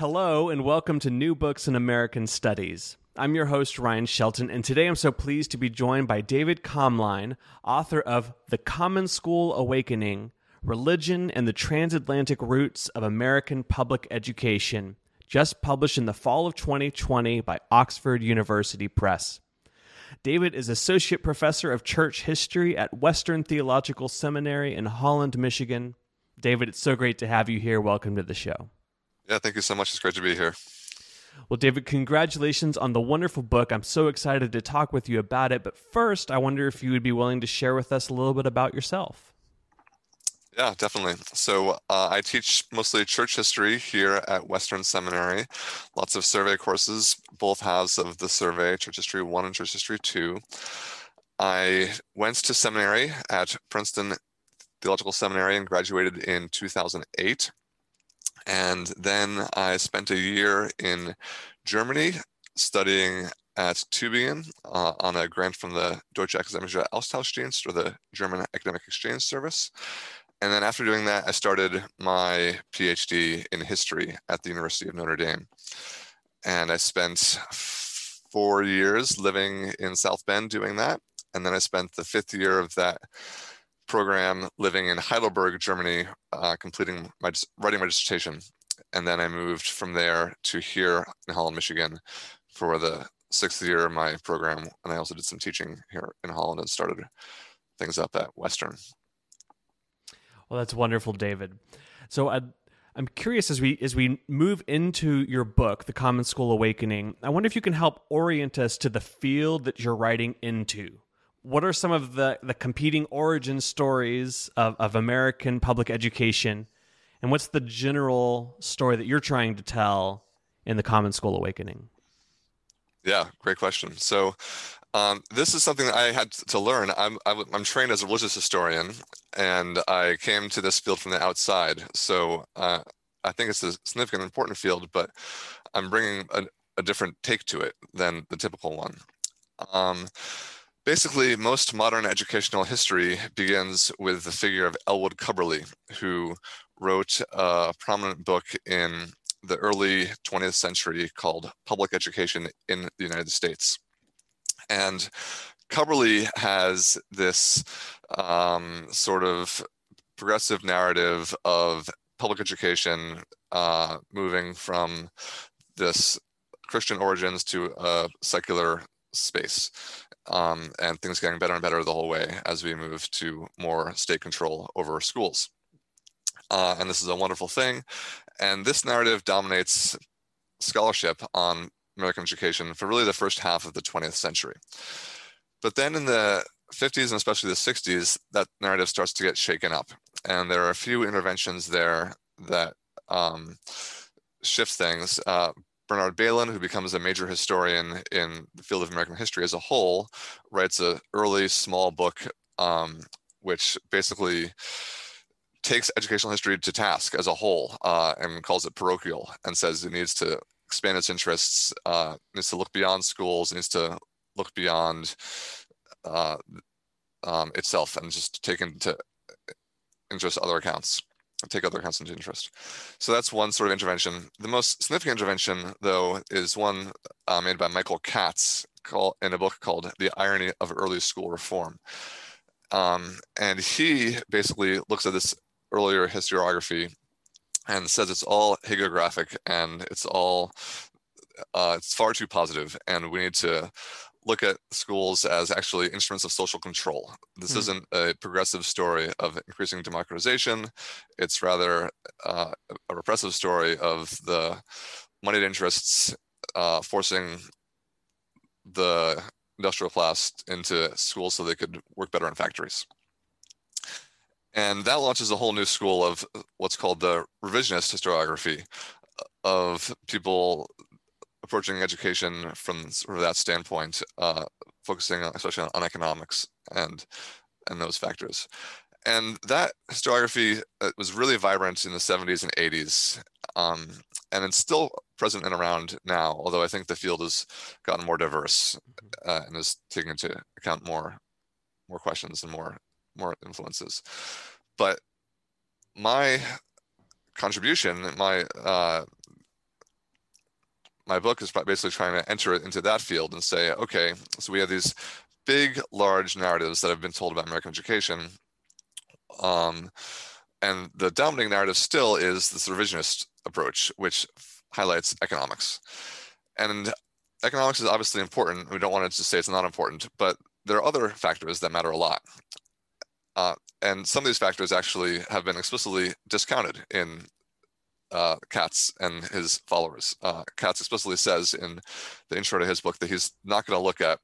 Hello, and welcome to New Books in American Studies. I'm your host, Ryan Shelton, and today I'm so pleased to be joined by David Komline, author of The Common School Awakening Religion and the Transatlantic Roots of American Public Education, just published in the fall of 2020 by Oxford University Press. David is Associate Professor of Church History at Western Theological Seminary in Holland, Michigan. David, it's so great to have you here. Welcome to the show. Yeah, thank you so much. It's great to be here. Well, David, congratulations on the wonderful book. I'm so excited to talk with you about it. But first, I wonder if you would be willing to share with us a little bit about yourself. Yeah, definitely. So uh, I teach mostly church history here at Western Seminary. Lots of survey courses, both halves of the survey, Church History 1 and Church History 2. I went to seminary at Princeton Theological Seminary and graduated in 2008. And then I spent a year in Germany studying at Tübingen uh, on a grant from the Deutsche Akademische Austauschdienst or the German Academic Exchange Service. And then after doing that, I started my PhD in history at the University of Notre Dame. And I spent four years living in South Bend doing that. And then I spent the fifth year of that program living in Heidelberg, Germany, uh, completing my writing my dissertation, and then I moved from there to here in Holland, Michigan, for the sixth year of my program, and I also did some teaching here in Holland and started things up at Western. Well, that's wonderful, David. So I, I'm curious as we as we move into your book, The Common School Awakening. I wonder if you can help orient us to the field that you're writing into what are some of the, the competing origin stories of, of American public education? And what's the general story that you're trying to tell in the Common School Awakening? Yeah, great question. So, um, this is something that I had to learn. I'm, I'm trained as a religious historian, and I came to this field from the outside. So, uh, I think it's a significant, important field, but I'm bringing a, a different take to it than the typical one. Um, Basically, most modern educational history begins with the figure of Ellwood Cubberley, who wrote a prominent book in the early 20th century called Public Education in the United States. And Cubberley has this um, sort of progressive narrative of public education uh, moving from this Christian origins to a secular space um, and things getting better and better the whole way as we move to more state control over schools. Uh, and this is a wonderful thing. And this narrative dominates scholarship on American education for really the first half of the 20th century. But then in the 50s and especially the 60s, that narrative starts to get shaken up. And there are a few interventions there that um, shift things. Uh, Bernard Bailyn, who becomes a major historian in the field of American history as a whole, writes an early small book um, which basically takes educational history to task as a whole uh, and calls it parochial and says it needs to expand its interests, uh, needs to look beyond schools, needs to look beyond uh, um, itself and just take into interest other accounts take other into interest. So that's one sort of intervention. The most significant intervention, though, is one uh, made by Michael Katz in a book called The Irony of Early School Reform. Um, and he basically looks at this earlier historiography and says it's all hagiographic and it's all uh, it's far too positive and we need to look at schools as actually instruments of social control. This hmm. isn't a progressive story of increasing democratization. It's rather uh, a repressive story of the moneyed interests uh, forcing the industrial class into schools so they could work better in factories. And that launches a whole new school of what's called the revisionist historiography of people approaching education from sort of that standpoint, uh, focusing on, especially on, on, economics and and those factors. And that historiography uh, was really vibrant in the 70s and 80s, um, and it's still present and around now. Although I think the field has gotten more diverse mm-hmm. uh, and is taking into account more more questions and more more influences. But my contribution, my uh, my book is basically trying to enter it into that field and say, okay, so we have these big, large narratives that have been told about American education. Um, and the dominating narrative still is this revisionist approach, which highlights economics. And economics is obviously important. We don't want to just say it's not important, but there are other factors that matter a lot. Uh, and some of these factors actually have been explicitly discounted in uh, Katz and his followers. Uh, Katz explicitly says in the intro to his book that he's not going to look at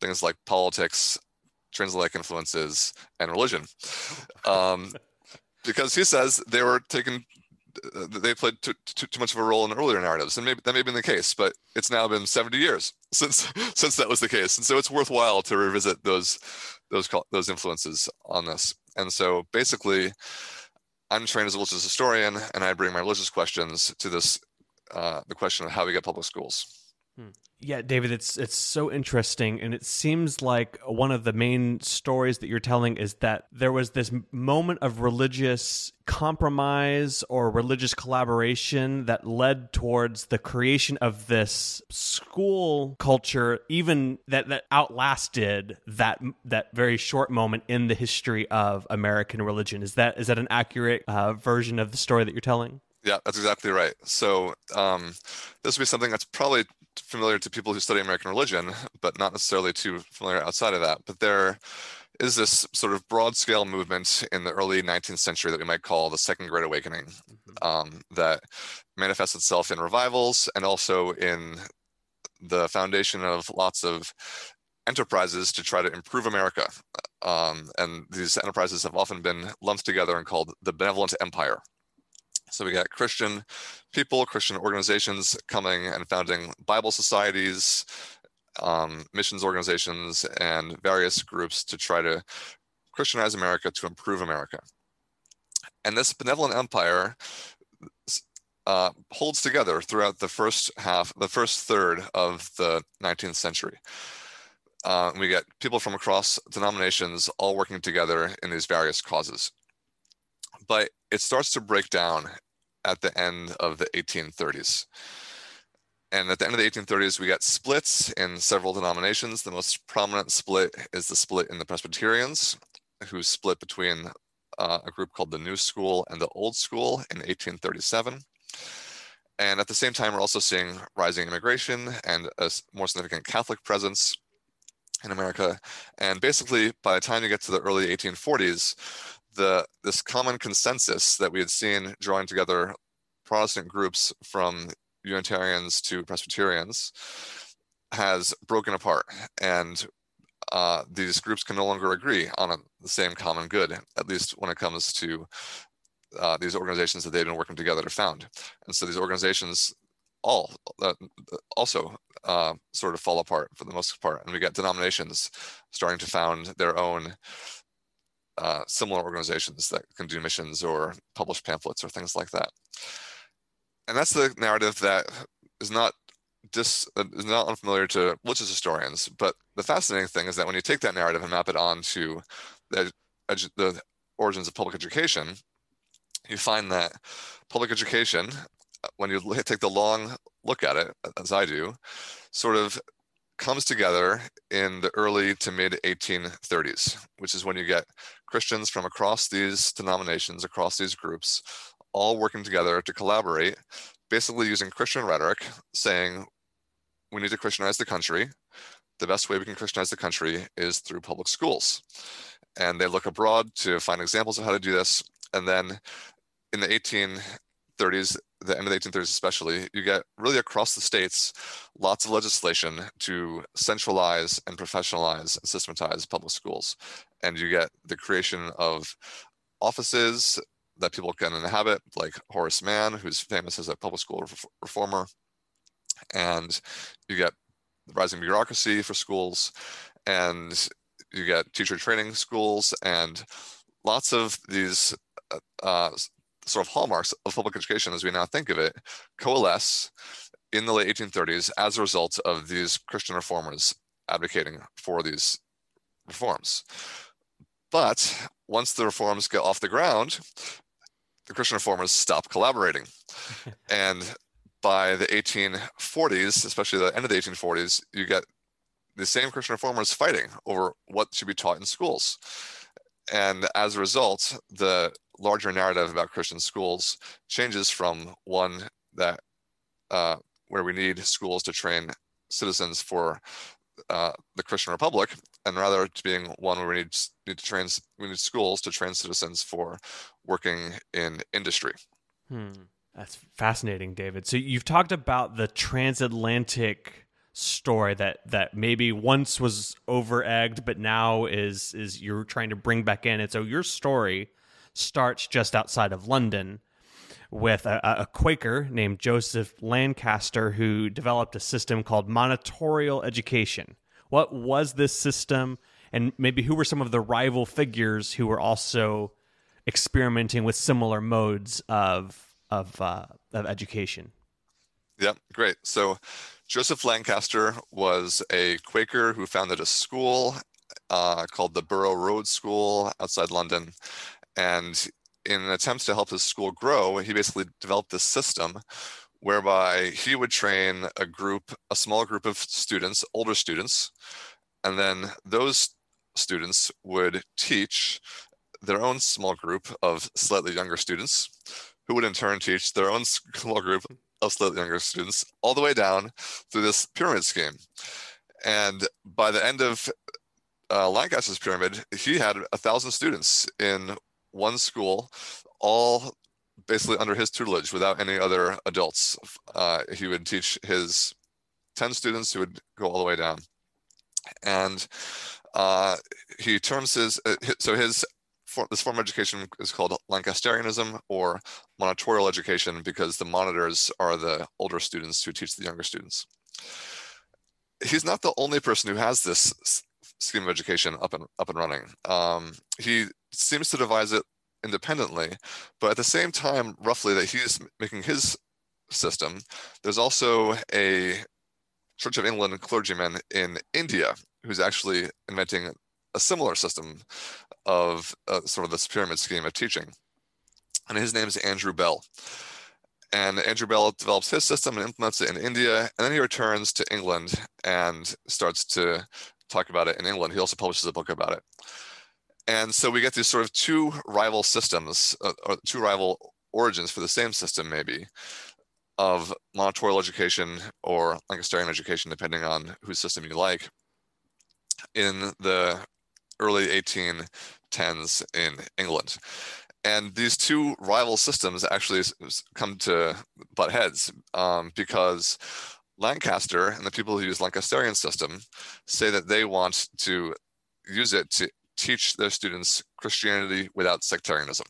things like politics, transatlantic influences, and religion, um, because he says they were taken. Uh, they played too, too, too, much of a role in earlier narratives, and maybe that may have been the case, but it's now been 70 years since since that was the case, and so it's worthwhile to revisit those those those influences on this. And so basically, I'm trained as a religious historian, and I bring my religious questions to this uh, the question of how we get public schools. Hmm. Yeah, David, it's it's so interesting, and it seems like one of the main stories that you're telling is that there was this moment of religious compromise or religious collaboration that led towards the creation of this school culture, even that that outlasted that that very short moment in the history of American religion. Is that is that an accurate uh, version of the story that you're telling? Yeah, that's exactly right. So um, this would be something that's probably familiar to people who study American religion, but not necessarily too familiar outside of that. But there is this sort of broad scale movement in the early 19th century that we might call the Second Great Awakening mm-hmm. um, that manifests itself in revivals and also in the foundation of lots of enterprises to try to improve America. Um, and these enterprises have often been lumped together and called the benevolent empire. So we got Christian people, Christian organizations coming and founding Bible societies, um, missions organizations, and various groups to try to Christianize America to improve America. And this benevolent empire uh, holds together throughout the first half, the first third of the 19th century. Uh, we get people from across denominations all working together in these various causes but it starts to break down at the end of the 1830s. And at the end of the 1830s, we got splits in several denominations. The most prominent split is the split in the Presbyterians, who split between uh, a group called the New School and the Old School in 1837. And at the same time, we're also seeing rising immigration and a more significant Catholic presence in America. And basically, by the time you get to the early 1840s, the this common consensus that we had seen drawing together Protestant groups from Unitarians to Presbyterians has broken apart, and uh, these groups can no longer agree on a, the same common good, at least when it comes to uh, these organizations that they've been working together to found. And so these organizations all uh, also uh, sort of fall apart for the most part, and we get denominations starting to found their own uh, similar organizations that can do missions or publish pamphlets or things like that. And that's the narrative that is not dis, uh, is not unfamiliar to religious historians. But the fascinating thing is that when you take that narrative and map it onto the, the origins of public education, you find that public education, uh, when you take the long look at it, as I do, sort of comes together in the early to mid 1830s, which is when you get Christians from across these denominations, across these groups, all working together to collaborate, basically using Christian rhetoric, saying we need to Christianize the country. The best way we can Christianize the country is through public schools. And they look abroad to find examples of how to do this. And then in the 1830s, the end of the 1830s especially, you get really across the states lots of legislation to centralize and professionalize and systematize public schools. And you get the creation of offices that people can inhabit, like Horace Mann, who's famous as a public school reformer. And you get the rising bureaucracy for schools, and you get teacher training schools, and lots of these uh, uh sort of hallmarks of public education as we now think of it coalesce in the late 1830s as a result of these Christian reformers advocating for these reforms. But once the reforms get off the ground, the Christian reformers stop collaborating. and by the 1840s, especially the end of the 1840s, you get the same Christian reformers fighting over what should be taught in schools. And as a result, the larger narrative about Christian schools changes from one that uh, where we need schools to train citizens for uh, the Christian Republic, and rather to being one where we need need to train we need schools to train citizens for working in industry. Hmm. That's fascinating, David. So you've talked about the transatlantic story that that maybe once was over egged, but now is is you're trying to bring back in. And so your story starts just outside of London with a, a, Quaker named Joseph Lancaster who developed a system called monitorial education. What was this system? And maybe who were some of the rival figures who were also experimenting with similar modes of of, uh, of education? Yeah, great. So Joseph Lancaster was a Quaker who founded a school uh, called the Borough Road School outside London. And in an attempt to help his school grow, he basically developed this system whereby he would train a group, a small group of students, older students, and then those students would teach their own small group of slightly younger students, who would in turn teach their own small group of slightly younger students, all the way down through this pyramid scheme. And by the end of uh, Lancaster's pyramid, he had a thousand students in one school, all basically under his tutelage without any other adults. Uh, he would teach his 10 students who would go all the way down. And uh, he terms his, uh, so his, for, this form of education is called Lancasterianism or monitorial education because the monitors are the older students who teach the younger students. He's not the only person who has this scheme of education up and up and running. Um, he seems to devise it independently, but at the same time, roughly that he's making his system, there's also a Church of England clergyman in India who's actually inventing a similar system of uh, sort of this pyramid scheme of teaching. And his name is Andrew Bell. And Andrew Bell develops his system and implements it in India. And then he returns to England and starts to talk about it in England. He also publishes a book about it. And so we get these sort of two rival systems, uh, or two rival origins for the same system, maybe, of monitorial education or Lancasterian education, depending on whose system you like, in the early 1810s in England. And these two rival systems actually come to butt heads um, because Lancaster and the people who use Lancasterian system say that they want to use it to teach their students Christianity without sectarianism.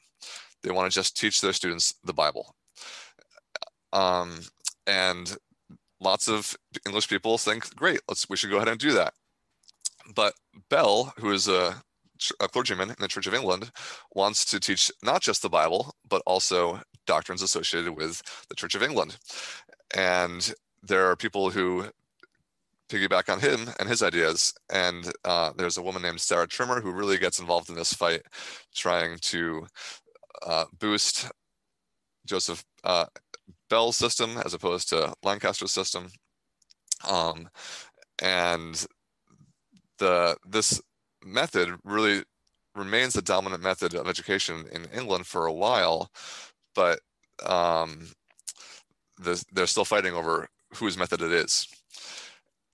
They want to just teach their students the Bible. Um, and lots of English people think, great, let's we should go ahead and do that. But Bell, who is a, a clergyman in the Church of England, wants to teach not just the Bible, but also doctrines associated with the Church of England. And there are people who piggyback on him and his ideas. And uh, there's a woman named Sarah Trimmer who really gets involved in this fight, trying to uh, boost Joseph uh, Bell's system as opposed to Lancaster's system. Um, and the this method really remains the dominant method of education in England for a while, but um, the, they're still fighting over whose method it is.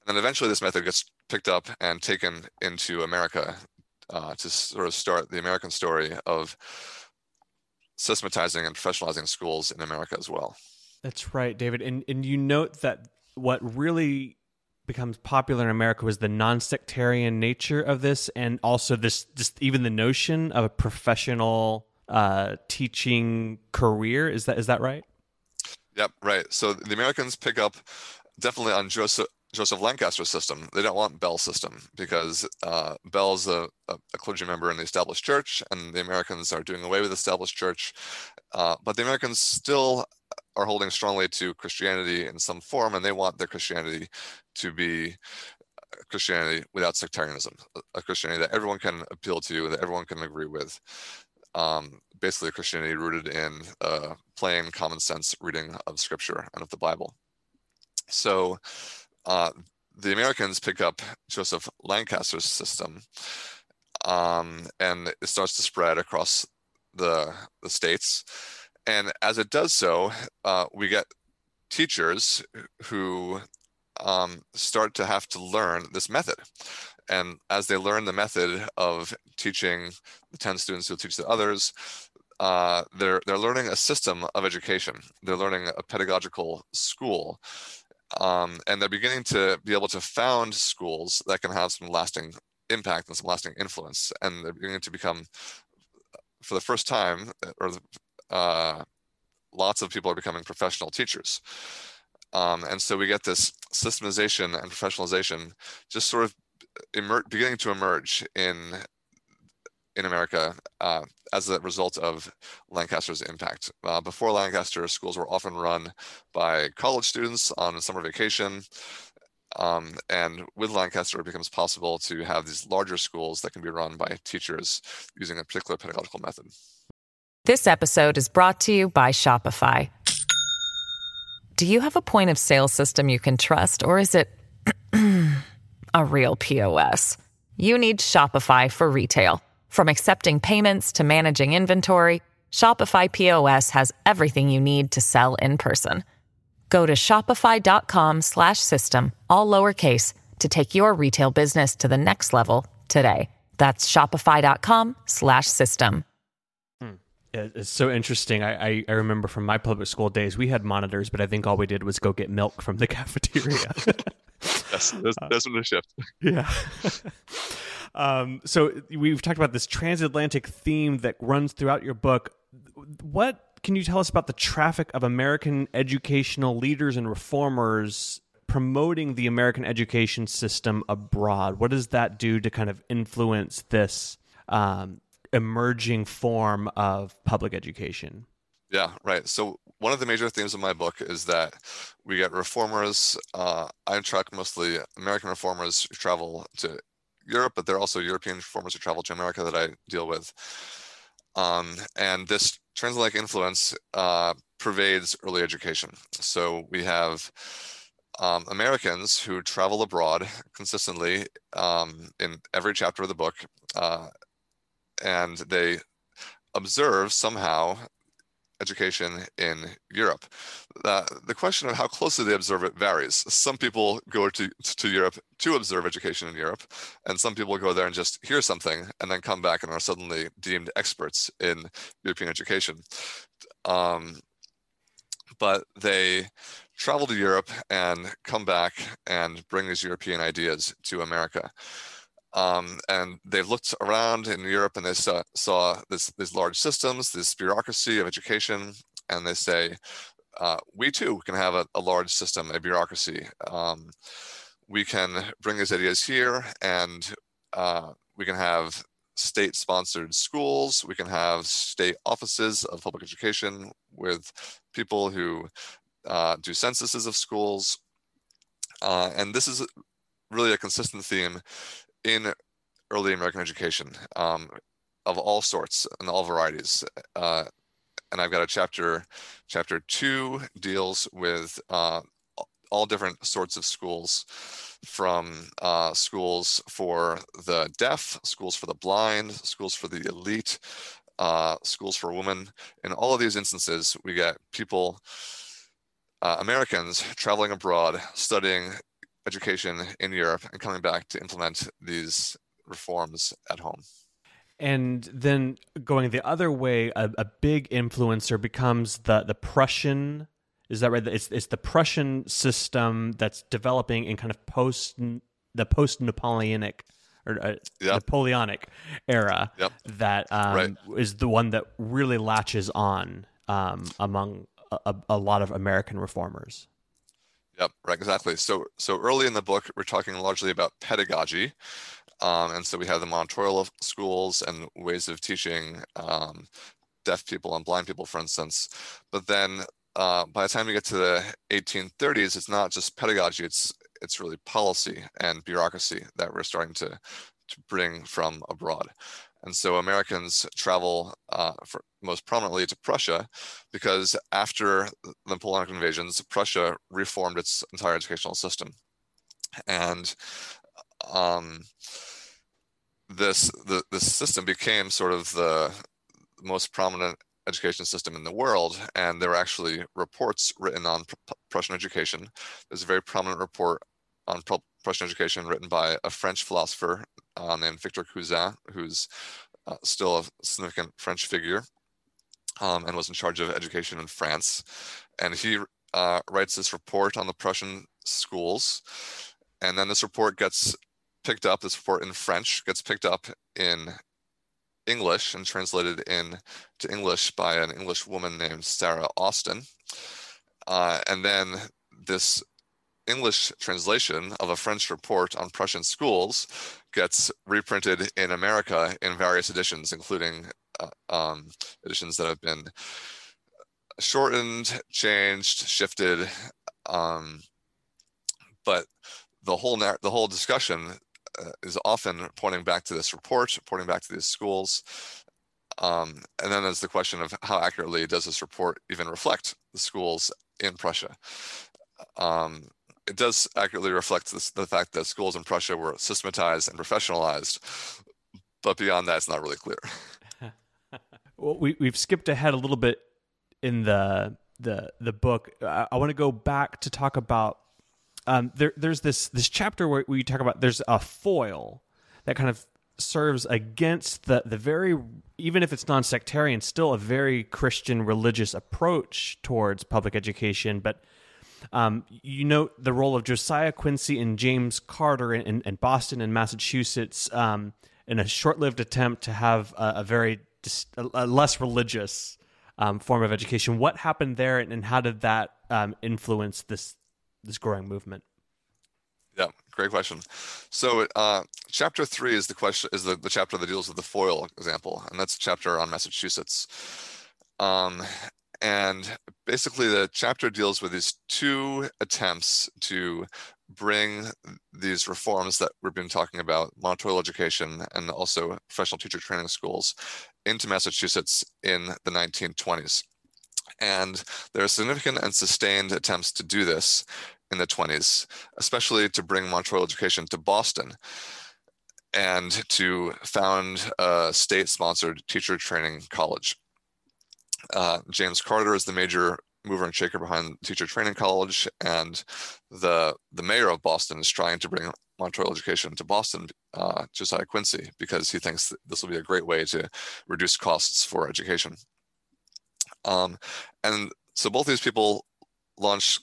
And then eventually this method gets picked up and taken into America uh, to sort of start the American story of systematizing and professionalizing schools in America as well. That's right, David. And and you note that what really becomes popular in America was the non-sectarian nature of this, and also this just even the notion of a professional uh, teaching career. Is that is that right? Yep, right. So the Americans pick up definitely on Joseph Joseph Lancaster's system. They don't want Bell's system because uh, Bell's a, a, a, clergy member in the established church, and the Americans are doing away with the established church. Uh, but the Americans still are holding strongly to Christianity in some form, and they want their Christianity to be Christianity without sectarianism, a Christianity that everyone can appeal to, that everyone can agree with. Um, basically, a Christianity rooted in uh, plain common sense reading of Scripture and of the Bible. So, uh, the Americans pick up Joseph Lancaster's system, um, and it starts to spread across the the states. And as it does so, uh, we get teachers who um, start to have to learn this method. And as they learn the method of teaching the 10 students who teach the others, uh, they're, they're learning a system of education. They're learning a pedagogical school. Um, and they're beginning to be able to found schools that can have some lasting impact and some lasting influence. And they're beginning to become, for the first time, or uh, lots of people are becoming professional teachers. Um, and so we get this systemization and professionalization just sort of emer- beginning to emerge in in America uh, as a result of Lancaster's impact. Uh, before Lancaster, schools were often run by college students on summer vacation. Um, and with Lancaster, it becomes possible to have these larger schools that can be run by teachers using a particular pedagogical method. This episode is brought to you by Shopify. Do you have a point of sale system you can trust, or is it a real POS? You need Shopify for retail. From accepting payments to managing inventory, Shopify POS has everything you need to sell in person. Go to shopify.com/system all lowercase to take your retail business to the next level today. That's shopify.com/system. Hmm. It's so interesting. I, I, I, remember from my public school days, we had monitors, but I think all we did was go get milk from the cafeteria. That's there's, there's a shift. Yeah. um, so we've talked about this transatlantic theme that runs throughout your book. What can you tell us about the traffic of American educational leaders and reformers promoting the American education system abroad? What does that do to kind of influence this? Um, emerging form of public education. Yeah, right. So one of the major themes of my book is that we get reformers. Uh, I track mostly American reformers who travel to Europe, but they're also European reformers who travel to America that I deal with. Um, and this transatlantic influence uh, pervades early education. So we have um, Americans who travel abroad consistently um, in every chapter of the book. Uh, and they observe somehow education in Europe. Uh, the question of how closely they observe it varies. Some people go to, to Europe to observe education in Europe, and some people go there and just hear something and then come back and are suddenly deemed experts in European education. Um, but they travel to Europe and come back and bring these European ideas to America. Um, and they looked around in Europe and they saw, saw this, these large systems, this bureaucracy of education, and they say, uh, we too can have a, a large system, a bureaucracy. Um, we can bring these ideas here and uh, we can have state sponsored schools, we can have state offices of public education with people who uh, do censuses of schools. Uh, and this is really a consistent theme in early American education um, of all sorts and all varieties. Uh, and I've got a chapter, chapter two deals with uh, all different sorts of schools from uh, schools for the deaf, schools for the blind, schools for the elite, uh, schools for women. In all of these instances, we get people, uh, Americans traveling abroad, studying education in Europe, and coming back to implement these reforms at home. And then going the other way, a, a big influencer becomes the the Prussian. Is that right? It's it's the Prussian system that's developing in kind of post the post Napoleonic or uh, yep. Napoleonic era yep. that um, right. is the one that really latches on um, among a, a, lot of American reformers. Yep, right, exactly. So, so early in the book, we're talking largely about pedagogy, um, and so we have the monitorial schools and ways of teaching um, deaf people and blind people, for instance. But then uh, by the time we get to the 1830s, it's not just pedagogy; it's it's really policy and bureaucracy that we're starting to to bring from abroad. And so Americans travel uh, for, most prominently to Prussia because after the Napoleonic invasions, Prussia reformed its entire educational system. And um, this the, this system became sort of the most prominent education system in the world. And there were actually reports written on Prussian education. There's a very prominent report on Prussian education written by a French philosopher uh, named Victor Cousin, who's uh, still a significant French figure um, and was in charge of education in France. And he uh, writes this report on the Prussian schools. And then this report gets picked up, this report in French gets picked up in English and translated into English by an English woman named Sarah Austin. Uh, and then this English translation of a French report on Prussian schools gets reprinted in America in various editions, including uh, um, editions that have been shortened, changed, shifted. Um, but the whole the whole discussion uh, is often pointing back to this report, pointing back to these schools. Um, and then there's the question of how accurately does this report even reflect the schools in Prussia? Um, it does accurately reflect this, the fact that schools in Prussia were systematized and professionalized, but beyond that, it's not really clear. well, we we've skipped ahead a little bit in the the the book. I, I want to go back to talk about um, there. There's this this chapter where, we talk about there's a foil that kind of serves against the the very even if it's non-sectarian, still a very Christian religious approach towards public education, but um, you note the role of Josiah Quincy and James Carter in, in, in Boston and Massachusetts um, in a short-lived attempt to have a, a very a, a less religious um, form of education. What happened there, and, and how did that um, influence this this growing movement? Yeah, great question. So, uh, chapter three is the question is the, the chapter that deals with the foil example, and that's a chapter on Massachusetts. Um, and basically, the chapter deals with these two attempts to bring these reforms that we've been talking about, monitorial education and also professional teacher training schools, into Massachusetts in the 1920s. And there are significant and sustained attempts to do this in the 20s, especially to bring monitorial education to Boston and to found a state sponsored teacher training college. Uh, James Carter is the major mover and shaker behind Teacher Training College, and the the mayor of Boston is trying to bring monitorial education to Boston, uh, Josiah Quincy, because he thinks this will be a great way to reduce costs for education. Um, and so both these people launch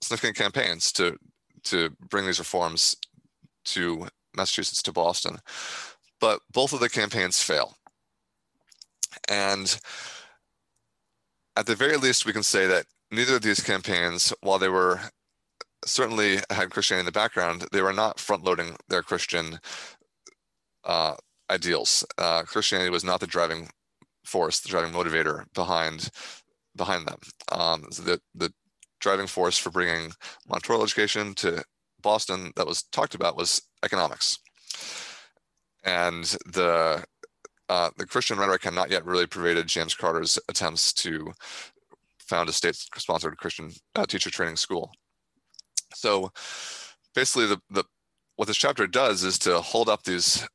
significant campaigns to to bring these reforms to Massachusetts to Boston, but both of the campaigns fail. And at the very least, we can say that neither of these campaigns, while they were certainly had Christianity in the background, they were not front loading their Christian uh, ideals. Uh, Christianity was not the driving force, the driving motivator behind behind them. Um, so the the driving force for bringing monitorial education to Boston that was talked about was economics, and the uh, the Christian rhetoric had not yet really pervaded James Carter's attempts to found a state-sponsored Christian uh, teacher training school. So basically, the, the what this chapter does is to hold up these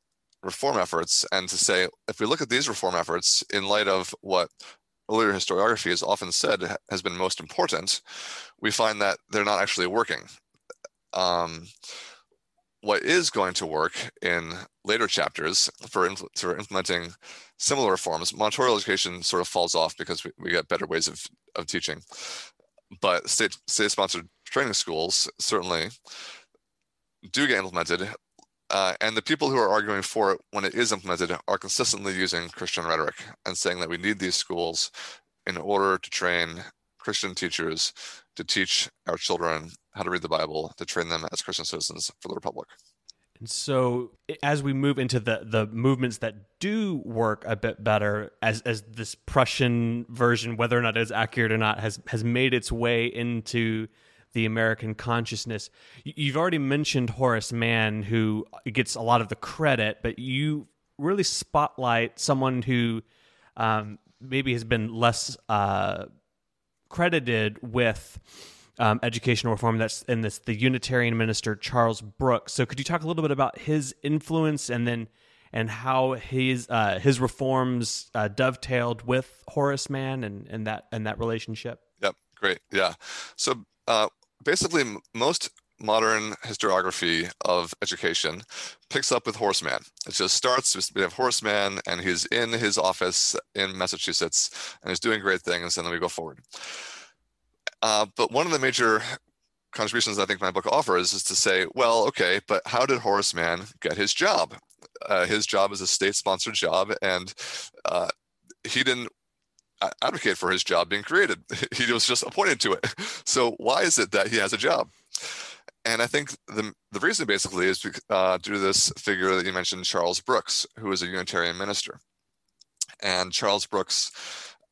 reform efforts and to say, if we look at these reform efforts in light of what earlier historiography has often said has been most important, we find that they're not actually working. Um, what is going to work in later chapters for, for implementing similar reforms, Monitorial education sort of falls off because we, we get better ways of, of teaching. But state state sponsored training schools certainly do get implemented. Uh, and the people who are arguing for it when it is implemented are consistently using Christian rhetoric and saying that we need these schools in order to train Christian teachers to teach our children how to read the Bible, to train them as Christian citizens for the Republic. And so, as we move into the the movements that do work a bit better, as as this Prussian version, whether or not it's accurate or not, has has made its way into the American consciousness. You've already mentioned Horace Mann, who gets a lot of the credit, but you really spotlight someone who um, maybe has been less uh, credited with. Um, educational reform that's in this the Unitarian minister Charles Brooks. So could you talk a little bit about his influence and then and how his uh, his reforms uh, dovetailed with Horace Mann and, and that and that relationship? Yep, great. Yeah. So uh, basically most modern historiography of education picks up with Horace Mann. It just starts, with we have Horace Mann and he's in his office in Massachusetts and he's doing great things and then we go forward. Uh, but one of the major contributions I think my book offers is to say, well, okay, but how did Horace get his job? Uh, his job is a state-sponsored job, and uh, he didn't advocate for his job being created. He was just appointed to it. So why is it that he has a job? And I think the, the reason basically is uh, due to this figure that you mentioned, Charles Brooks, who was a Unitarian minister. And Charles Brooks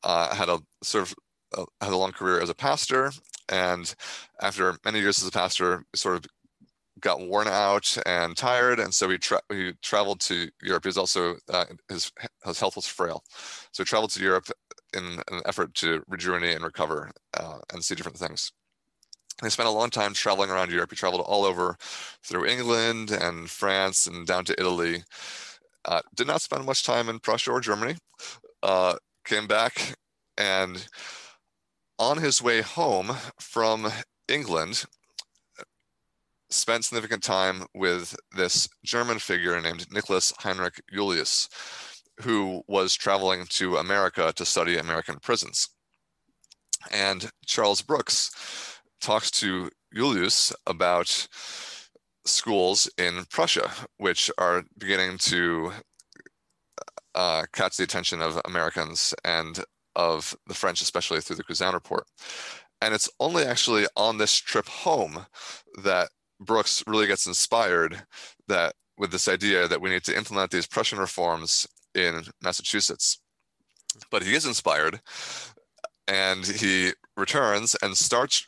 uh, had a sort of uh, had a long career as a pastor, and after many years as a pastor, sort of got worn out and tired, and so he, tra- he traveled to Europe. He was also uh, his his health was frail, so he traveled to Europe in an effort to rejuvenate and recover uh, and see different things. He spent a long time traveling around Europe. He traveled all over through England and France and down to Italy. Uh, did not spend much time in Prussia or Germany. Uh, came back and on his way home from England, spent significant time with this German figure named Nicholas Heinrich Julius, who was traveling to America to study American prisons. And Charles Brooks talks to Julius about schools in Prussia, which are beginning to uh, catch the attention of Americans and of the French, especially through the Cousin Report. And it's only actually on this trip home that Brooks really gets inspired that with this idea that we need to implement these Prussian reforms in Massachusetts. But he is inspired and he returns and starts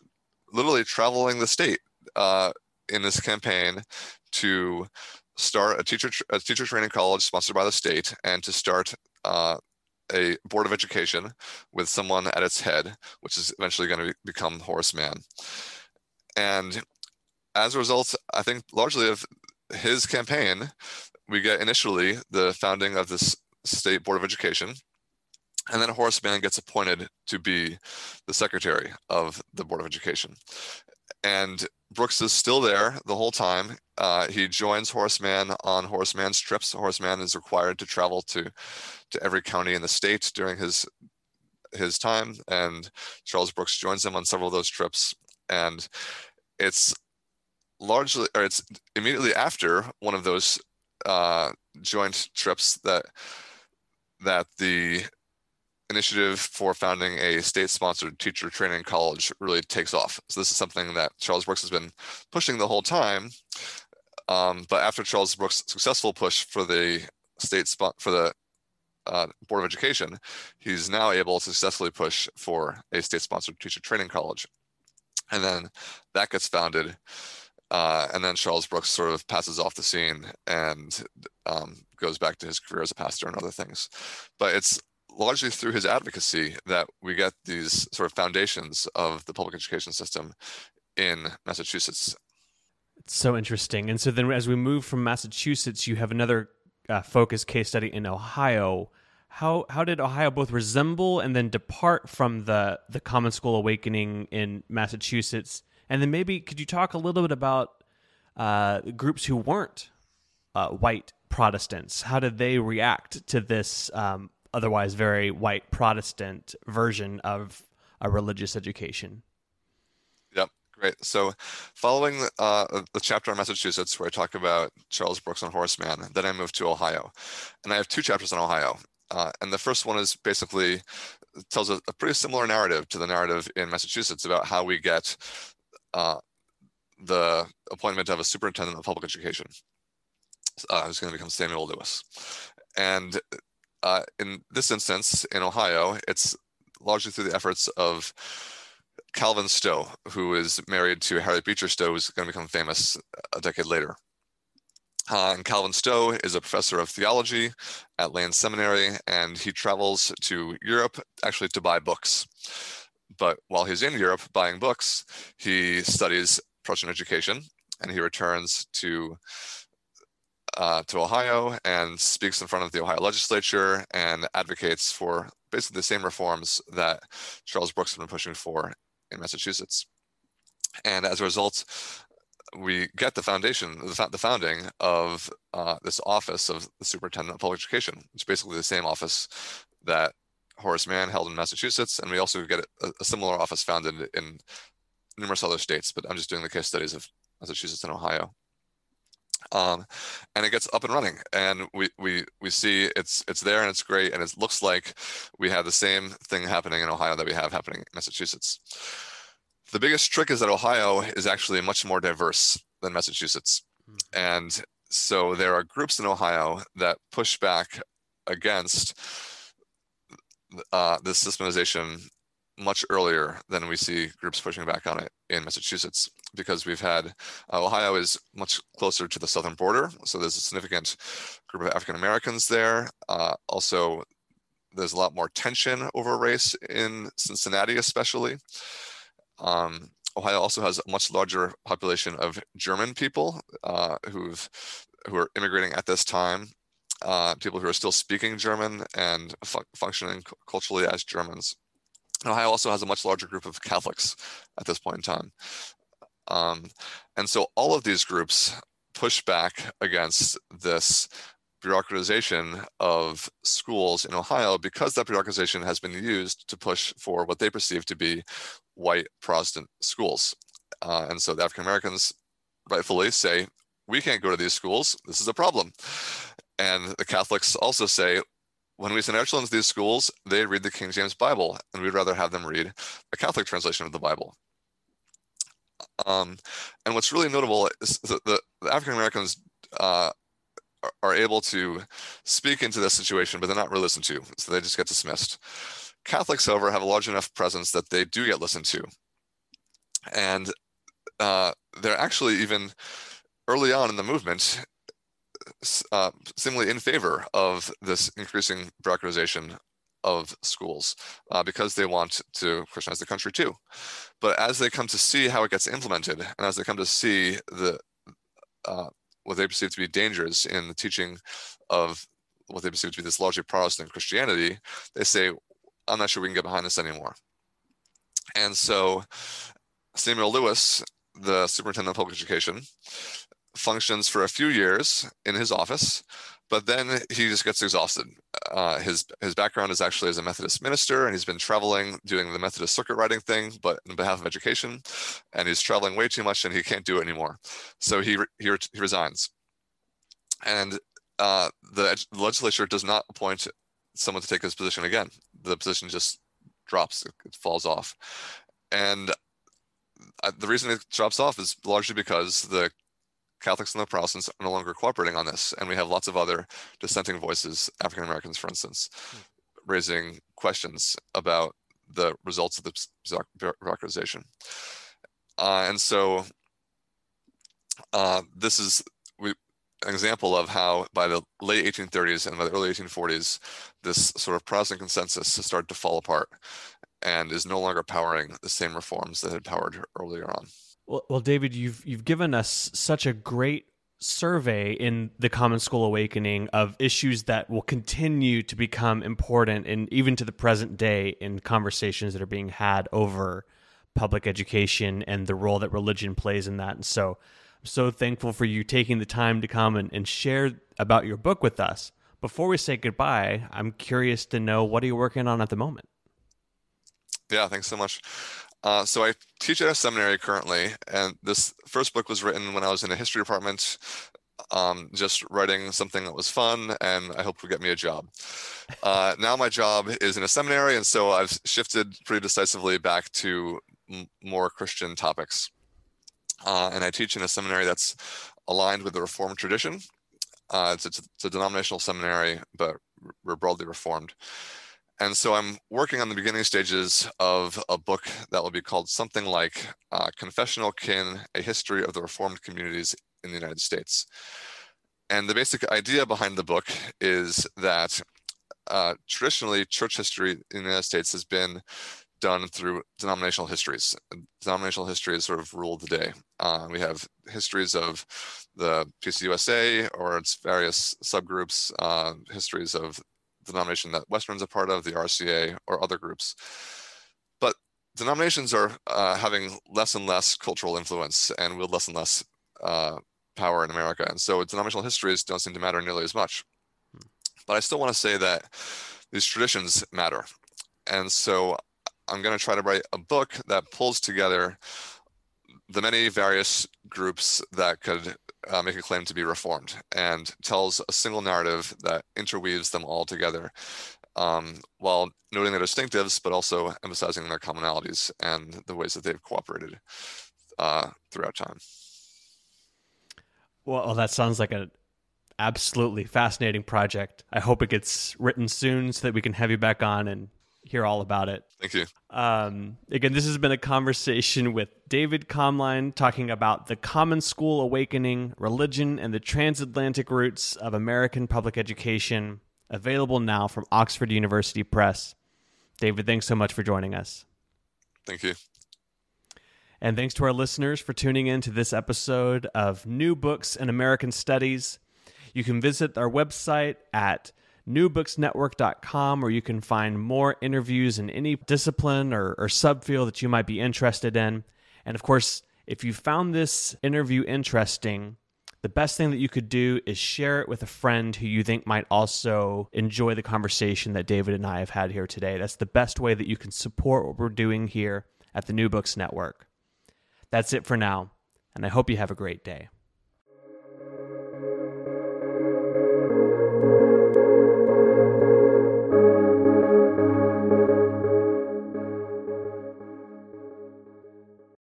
literally traveling the state uh, in this campaign to start a teacher a teacher training college sponsored by the state and to start uh, a board of education with someone at its head, which is eventually going to become Horace Mann. And as a result, I think largely of his campaign, we get initially the founding of this state board of education. And then Horace Mann gets appointed to be the secretary of the Board of Education. And Brooks is still there the whole time. Uh, he joins Horace Mann on Horace Mann's trips. Horace Mann is required to travel to, to every county in the state during his his time, and Charles Brooks joins him on several of those trips. And it's largely, or it's immediately after one of those uh, joint trips that that the initiative for founding a state-sponsored teacher training college really takes off. So this is something that Charles Brooks has been pushing the whole time. Um, but after Charles Brooks' successful push for the state spot for the uh, Board of Education, he's now able to successfully push for a state-sponsored teacher training college, and then that gets founded. Uh, and then Charles Brooks sort of passes off the scene and um, goes back to his career as a pastor and other things. But it's largely through his advocacy that we get these sort of foundations of the public education system in Massachusetts. It's so interesting. And so then as we move from Massachusetts, you have another uh, focused case study in Ohio. How how did Ohio both resemble and then depart from the the Common School awakening in Massachusetts? And then maybe could you talk a little bit about uh, groups who weren't uh, white Protestants? How did they react to this um, otherwise very white Protestant version of a religious education? Yep, great. So, following uh, the chapter on Massachusetts where I talk about Charles Brooks and Horace Mann, then I moved to Ohio, and I have two chapters on Ohio. Uh, and the first one is basically tells a, a, pretty similar narrative to the narrative in Massachusetts about how we get uh, the appointment of a superintendent of public education, uh, who's going to become Samuel Lewis. And uh, in this instance, in Ohio, it's largely through the efforts of Calvin Stowe, who is married to Harriet Beecher Stowe, who's going to become famous a decade later. Uh, and Calvin Stowe is a professor of theology at Lane Seminary, and he travels to Europe actually to buy books. But while he's in Europe buying books, he studies Prussian education, and he returns to uh, to Ohio and speaks in front of the Ohio legislature and advocates for basically the same reforms that Charles Brooks has been pushing for in Massachusetts. And as a result, we get the foundation, the, founding of uh, this office of the superintendent of public education, is basically the same office that Horace Mann held in Massachusetts, and we also get a, a, similar office founded in numerous other states. But I'm just doing the case studies of Massachusetts and Ohio. Um, and it gets up and running, and we we we see it's it's there and it's great, and it looks like we have the same thing happening in Ohio that we have happening in Massachusetts. The biggest trick is that Ohio is actually much more diverse than Massachusetts. Mm-hmm. And so there are groups in Ohio that push back against uh, this systemization much earlier than we see groups pushing back on it in Massachusetts because we've had uh, Ohio is much closer to the southern border. So there's a significant group of African Americans there. Uh, also, there's a lot more tension over race in Cincinnati, especially. Um, Ohio also has a much larger population of German people uh, who've who are immigrating at this time. Uh, people who are still speaking German and fu- functioning culturally as Germans. Ohio also has a much larger group of Catholics at this point in time. Um, and so all of these groups push back against this bureaucratization of schools in Ohio because that bureaucratization has been used to push for what they perceive to be white Protestant schools. Uh, and so the African Americans rightfully say, we can't go to these schools. This is a problem. And the Catholics also say, when we send our children to these schools, they read the King James Bible, and we'd rather have them read a Catholic translation of the Bible. Um, and what's really notable is that the, the African Americans uh, are, are able to speak into this situation, but they're not really listened to, so they just get dismissed. Catholics, however, have a large enough presence that they do get listened to. And uh, they're actually even early on in the movement, uh, seemingly in favor of this increasing bureaucratization of schools uh, because they want to Christianize the country too. But as they come to see how it gets implemented, and as they come to see the uh, what they perceive to be dangers in the teaching of what they perceive to be this largely Protestant Christianity, they say, I'm not sure we can get behind this anymore. And so Samuel Lewis, the superintendent of public education, functions for a few years in his office, but then he just gets exhausted. Uh, his his background is actually as a Methodist minister, and he's been traveling doing the Methodist circuit riding thing, but on behalf of education, and he's traveling way too much, and he can't do it anymore. So he he, he resigns, and uh, the, legislature does not appoint someone to take his position again. The position just drops, it, it falls off. And uh, the reason it drops off is largely because the Catholics and the Protestants are no longer cooperating on this. And we have lots of other dissenting voices, African Americans, for instance, mm. raising questions about the results of the bureaucratization. Uh, and so uh, this is an example of how by the late 1830s and by the early 1840s, this sort of Protestant consensus started to fall apart and is no longer powering the same reforms that had powered earlier on. Well, well, David, you've you've given us such a great survey in the Common School Awakening of issues that will continue to become important and even to the present day in conversations that are being had over public education and the role that religion plays in that. And so I'm so thankful for you taking the time to come and, and share about your book with us. Before we say goodbye, I'm curious to know what are you working on at the moment? Yeah, thanks so much. Uh, so I teach at a seminary currently, and this first book was written when I was in a history department, um, just writing something that was fun, and I hope would get me a job. Uh, now my job is in a seminary, and so I've shifted pretty decisively back to m- more Christian topics. Uh, and I teach in a seminary that's aligned with the Reformed tradition. Uh, it's, it's, a denominational seminary, but we're broadly Reformed. And so I'm working on the beginning stages of a book that will be called something like uh, Confessional Kin A History of the Reformed Communities in the United States. And the basic idea behind the book is that uh, traditionally, church history in the United States has been done through denominational histories. Denominational history has sort of ruled the day. Uh, we have histories of the PCUSA or its various subgroups, uh, histories of denomination that Western's a part of, the RCA, or other groups. But denominations are uh, having less and less cultural influence and wield less and less uh, power in America. And so denominational histories don't seem to matter nearly as much. But I still want to say that these traditions matter. And so I'm going to try to write a book that pulls together the many various groups that could uh, make a claim to be reformed and tells a single narrative that interweaves them all together um, while noting their distinctives, but also emphasizing their commonalities and the ways that they've cooperated uh, throughout time. Well, that sounds like an absolutely fascinating project. I hope it gets written soon so that we can have you back on and hear all about it. Thank you. Um, again, this has been a conversation with David Komline talking about the Common School Awakening, religion, and the transatlantic roots of American public education, available now from Oxford University Press. David, thanks so much for joining us. Thank you. And thanks to our listeners for tuning in to this episode of New Books in American Studies. You can visit our website at newbooksnetwork.com where you can find more interviews in any discipline or, or subfield that you might be interested in. And of course, if you found this interview interesting, the best thing that you could do is share it with a friend who you think might also enjoy the conversation that David and I have had here today. That's the best way that you can support what we're doing here at the New Books Network. That's it for now, and I hope you have a great day.